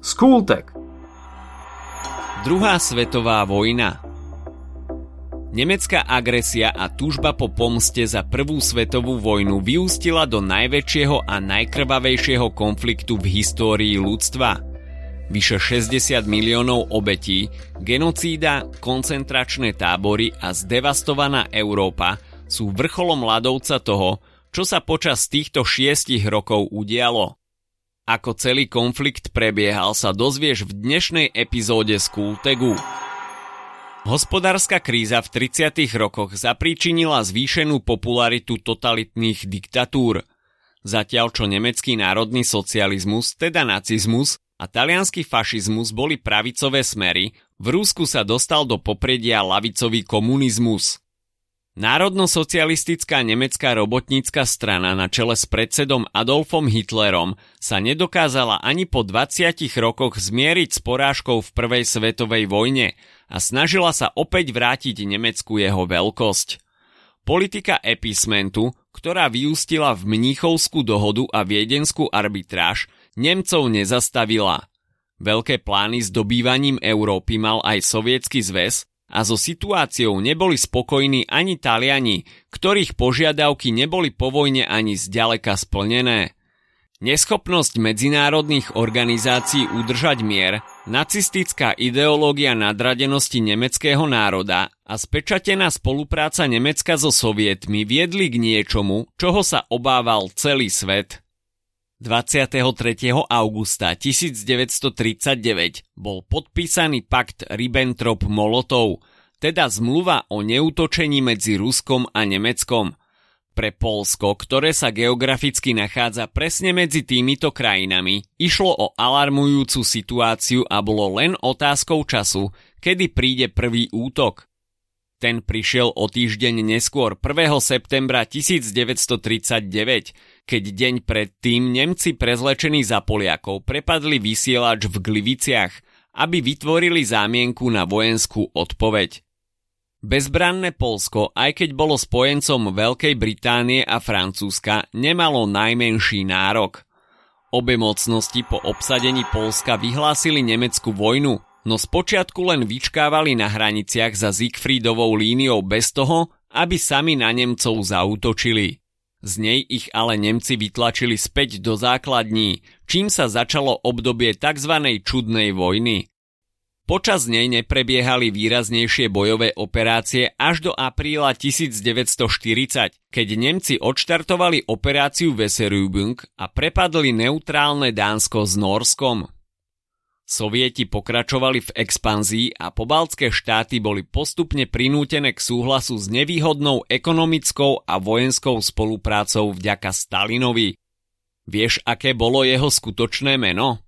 Skultek Druhá svetová vojna Nemecká agresia a túžba po pomste za prvú svetovú vojnu vyústila do najväčšieho a najkrvavejšieho konfliktu v histórii ľudstva. Vyše 60 miliónov obetí, genocída, koncentračné tábory a zdevastovaná Európa sú vrcholom ľadovca toho, čo sa počas týchto šiestich rokov udialo. Ako celý konflikt prebiehal sa dozvieš v dnešnej epizóde z Kultegu. Hospodárska kríza v 30. rokoch zapríčinila zvýšenú popularitu totalitných diktatúr. Zatiaľ čo nemecký národný socializmus, teda nacizmus, a talianský fašizmus boli pravicové smery, v Rúsku sa dostal do popredia lavicový komunizmus. Národno-socialistická nemecká robotnícka strana na čele s predsedom Adolfom Hitlerom sa nedokázala ani po 20 rokoch zmieriť s porážkou v Prvej svetovej vojne a snažila sa opäť vrátiť Nemecku jeho veľkosť. Politika epismentu, ktorá vyústila v Mníchovskú dohodu a Viedenskú arbitráž, Nemcov nezastavila. Veľké plány s dobývaním Európy mal aj Sovietsky zväz a so situáciou neboli spokojní ani Taliani, ktorých požiadavky neboli po vojne ani zďaleka splnené. Neschopnosť medzinárodných organizácií udržať mier, nacistická ideológia nadradenosti nemeckého národa a spečatená spolupráca Nemecka so sovietmi viedli k niečomu, čoho sa obával celý svet. 23. augusta 1939 bol podpísaný pakt Ribbentrop-Molotov, teda zmluva o neútočení medzi Ruskom a Nemeckom – pre Polsko, ktoré sa geograficky nachádza presne medzi týmito krajinami, išlo o alarmujúcu situáciu a bolo len otázkou času, kedy príde prvý útok. Ten prišiel o týždeň neskôr 1. septembra 1939, keď deň predtým Nemci prezlečení za Poliakov prepadli vysielač v Gliviciach, aby vytvorili zámienku na vojenskú odpoveď. Bezbranné Polsko, aj keď bolo spojencom Veľkej Británie a Francúzska, nemalo najmenší nárok. Obe mocnosti po obsadení Polska vyhlásili Nemeckú vojnu, no spočiatku len vyčkávali na hraniciach za Siegfriedovou líniou bez toho, aby sami na Nemcov zautočili. Z nej ich ale Nemci vytlačili späť do základní, čím sa začalo obdobie tzv. čudnej vojny. Počas nej neprebiehali výraznejšie bojové operácie až do apríla 1940, keď Nemci odštartovali operáciu Weserübung a prepadli neutrálne Dánsko s Norskom. Sovieti pokračovali v expanzii a pobaltské štáty boli postupne prinútené k súhlasu s nevýhodnou ekonomickou a vojenskou spoluprácou vďaka Stalinovi. Vieš, aké bolo jeho skutočné meno?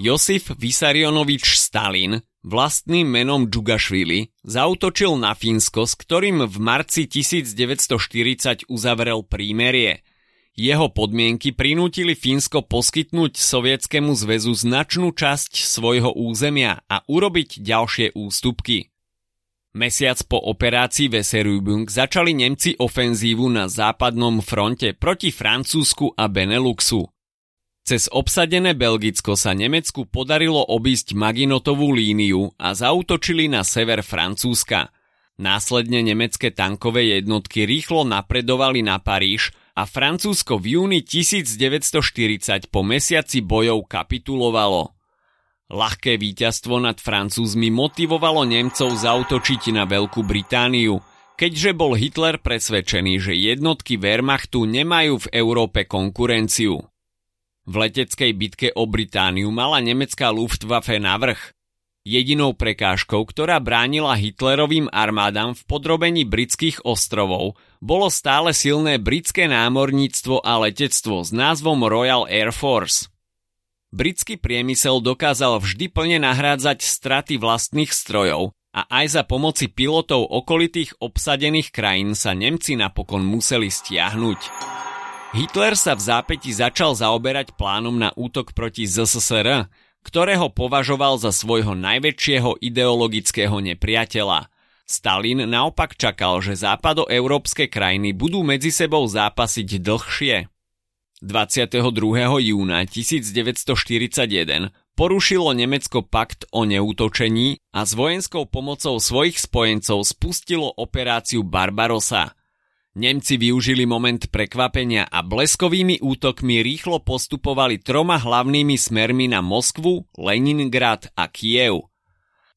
Josif Vysarionovič Stalin vlastným menom Džugašvili zautočil na Fínsko, s ktorým v marci 1940 uzavrel prímerie. Jeho podmienky prinútili Fínsko poskytnúť Sovietskému zväzu značnú časť svojho územia a urobiť ďalšie ústupky. Mesiac po operácii Weserübung začali Nemci ofenzívu na západnom fronte proti Francúzsku a Beneluxu. Cez obsadené Belgicko sa Nemecku podarilo obísť Maginotovú líniu a zautočili na sever Francúzska. Následne nemecké tankové jednotky rýchlo napredovali na Paríž a Francúzsko v júni 1940 po mesiaci bojov kapitulovalo. Ľahké víťazstvo nad Francúzmi motivovalo Nemcov zautočiť na Veľkú Britániu, keďže bol Hitler presvedčený, že jednotky Wehrmachtu nemajú v Európe konkurenciu. V leteckej bitke o Britániu mala nemecká Luftwaffe navrh. Jedinou prekážkou, ktorá bránila Hitlerovým armádam v podrobení britských ostrovov, bolo stále silné britské námorníctvo a letectvo s názvom Royal Air Force. Britský priemysel dokázal vždy plne nahrádzať straty vlastných strojov a aj za pomoci pilotov okolitých obsadených krajín sa Nemci napokon museli stiahnuť. Hitler sa v zápäti začal zaoberať plánom na útok proti ZSSR, ktorého považoval za svojho najväčšieho ideologického nepriateľa. Stalin naopak čakal, že západoeurópske krajiny budú medzi sebou zápasiť dlhšie. 22. júna 1941 porušilo Nemecko pakt o neútočení a s vojenskou pomocou svojich spojencov spustilo operáciu Barbarossa. Nemci využili moment prekvapenia a bleskovými útokmi rýchlo postupovali troma hlavnými smermi na Moskvu, Leningrad a Kiev.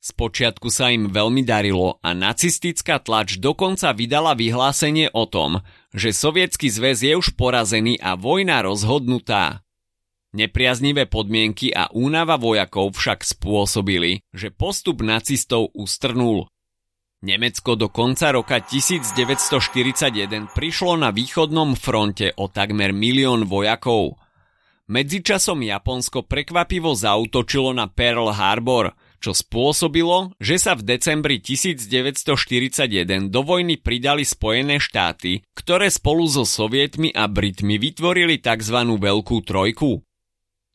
Spočiatku sa im veľmi darilo a nacistická tlač dokonca vydala vyhlásenie o tom, že sovietský zväz je už porazený a vojna rozhodnutá. Nepriaznivé podmienky a únava vojakov však spôsobili, že postup nacistov ustrnul. Nemecko do konca roka 1941 prišlo na východnom fronte o takmer milión vojakov. Medzičasom Japonsko prekvapivo zautočilo na Pearl Harbor – čo spôsobilo, že sa v decembri 1941 do vojny pridali Spojené štáty, ktoré spolu so Sovietmi a Britmi vytvorili tzv. Veľkú trojku.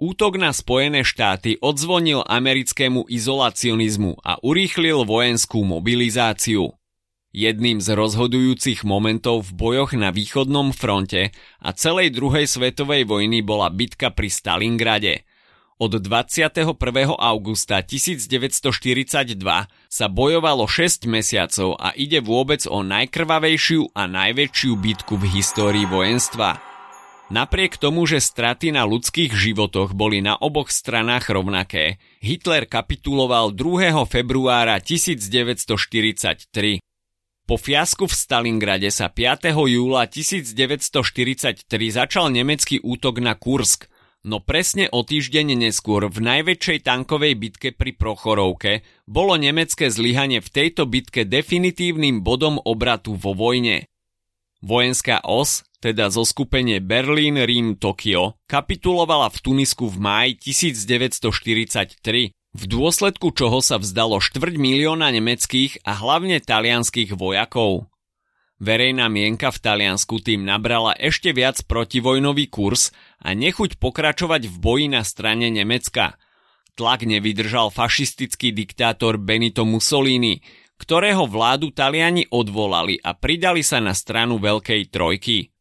Útok na Spojené štáty odzvonil americkému izolacionizmu a urýchlil vojenskú mobilizáciu. Jedným z rozhodujúcich momentov v bojoch na východnom fronte a celej druhej svetovej vojny bola bitka pri Stalingrade – od 21. augusta 1942 sa bojovalo 6 mesiacov a ide vôbec o najkrvavejšiu a najväčšiu bitku v histórii vojenstva. Napriek tomu, že straty na ľudských životoch boli na oboch stranách rovnaké, Hitler kapituloval 2. februára 1943. Po fiasku v Stalingrade sa 5. júla 1943 začal nemecký útok na Kursk – No presne o týždeň neskôr v najväčšej tankovej bitke pri Prochorovke bolo nemecké zlyhanie v tejto bitke definitívnym bodom obratu vo vojne. Vojenská os, teda zo skupenie Berlín, Rím, Tokio, kapitulovala v Tunisku v máji 1943, v dôsledku čoho sa vzdalo štvrť milióna nemeckých a hlavne talianských vojakov. Verejná mienka v Taliansku tým nabrala ešte viac protivojnový kurz a nechuť pokračovať v boji na strane Nemecka. Tlak nevydržal fašistický diktátor Benito Mussolini, ktorého vládu Taliani odvolali a pridali sa na stranu Veľkej trojky.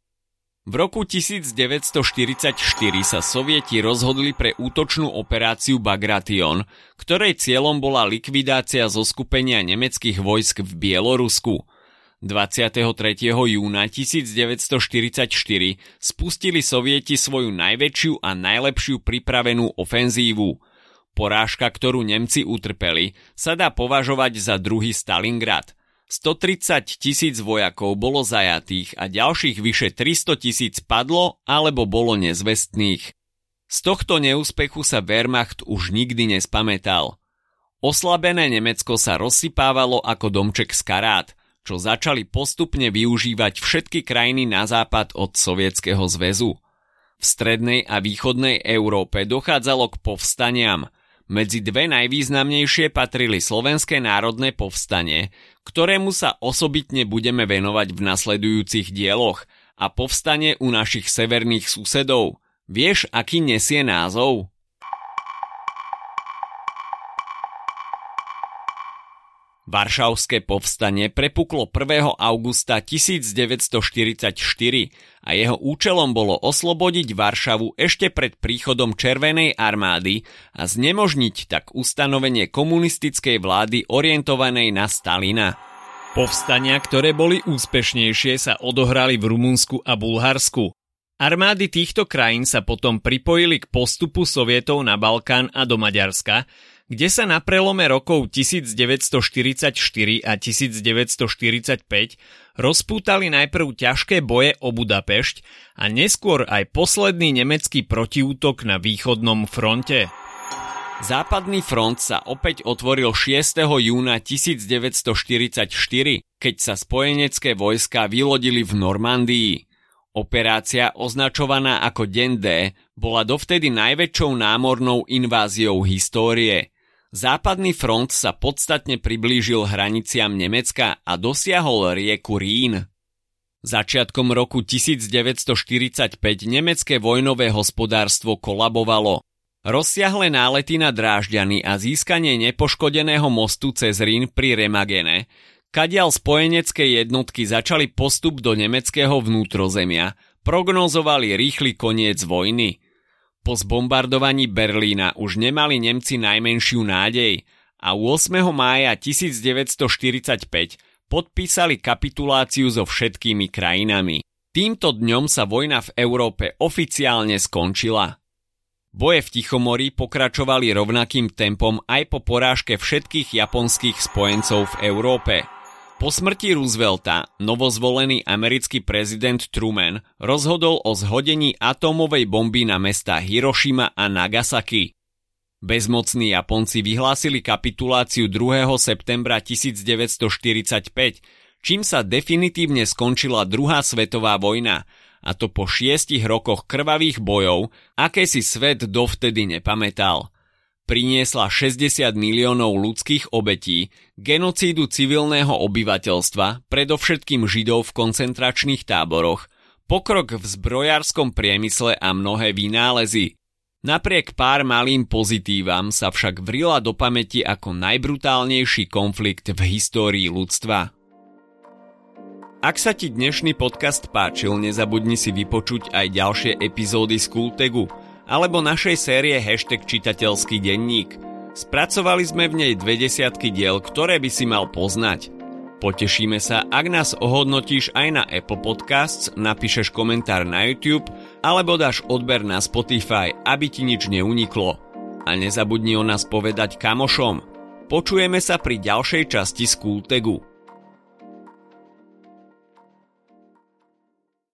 V roku 1944 sa sovieti rozhodli pre útočnú operáciu Bagration, ktorej cieľom bola likvidácia zoskupenia nemeckých vojsk v Bielorusku – 23. júna 1944 spustili sovieti svoju najväčšiu a najlepšiu pripravenú ofenzívu. Porážka, ktorú Nemci utrpeli, sa dá považovať za druhý Stalingrad. 130 tisíc vojakov bolo zajatých a ďalších vyše 300 tisíc padlo alebo bolo nezvestných. Z tohto neúspechu sa Wehrmacht už nikdy nespamätal. Oslabené Nemecko sa rozsypávalo ako domček z karát – čo začali postupne využívať všetky krajiny na západ od Sovietskeho zväzu. V strednej a východnej Európe dochádzalo k povstaniam. Medzi dve najvýznamnejšie patrili Slovenské národné povstanie, ktorému sa osobitne budeme venovať v nasledujúcich dieloch, a povstanie u našich severných susedov. Vieš, aký nesie názov? Varšavské povstanie prepuklo 1. augusta 1944 a jeho účelom bolo oslobodiť Varšavu ešte pred príchodom Červenej armády a znemožniť tak ustanovenie komunistickej vlády orientovanej na Stalina. Povstania, ktoré boli úspešnejšie, sa odohrali v Rumunsku a Bulharsku. Armády týchto krajín sa potom pripojili k postupu sovietov na Balkán a do Maďarska, kde sa na prelome rokov 1944 a 1945 rozpútali najprv ťažké boje o Budapešť a neskôr aj posledný nemecký protiútok na východnom fronte. Západný front sa opäť otvoril 6. júna 1944, keď sa spojenecké vojska vylodili v Normandii. Operácia, označovaná ako Deň D, bola dovtedy najväčšou námornou inváziou histórie – Západný front sa podstatne priblížil hraniciam Nemecka a dosiahol rieku Rín. Začiatkom roku 1945 nemecké vojnové hospodárstvo kolabovalo. Rozsiahle nálety na Drážďany a získanie nepoškodeného mostu cez Rín pri Remagene, kadiaľ spojenecké jednotky začali postup do nemeckého vnútrozemia, prognozovali rýchly koniec vojny. Po zbombardovaní Berlína už nemali Nemci najmenšiu nádej a 8. mája 1945 podpísali kapituláciu so všetkými krajinami. Týmto dňom sa vojna v Európe oficiálne skončila. Boje v Tichomorí pokračovali rovnakým tempom aj po porážke všetkých japonských spojencov v Európe. Po smrti Roosevelta novozvolený americký prezident Truman rozhodol o zhodení atómovej bomby na mesta Hiroshima a Nagasaki. Bezmocní Japonci vyhlásili kapituláciu 2. septembra 1945, čím sa definitívne skončila druhá svetová vojna – a to po šiestich rokoch krvavých bojov, aké si svet dovtedy nepamätal. Priniesla 60 miliónov ľudských obetí, genocídu civilného obyvateľstva, predovšetkým Židov v koncentračných táboroch, pokrok v zbrojárskom priemysle a mnohé vynálezy. Napriek pár malým pozitívam sa však vrila do pamäti ako najbrutálnejší konflikt v histórii ľudstva. Ak sa ti dnešný podcast páčil, nezabudni si vypočuť aj ďalšie epizódy z Kultegu alebo našej série Hashtag čitateľský denník. Spracovali sme v nej dve desiatky diel, ktoré by si mal poznať. Potešíme sa, ak nás ohodnotíš aj na Apple Podcasts, napíšeš komentár na YouTube alebo dáš odber na Spotify, aby ti nič neuniklo. A nezabudni o nás povedať kamošom. Počujeme sa pri ďalšej časti z Kultegu.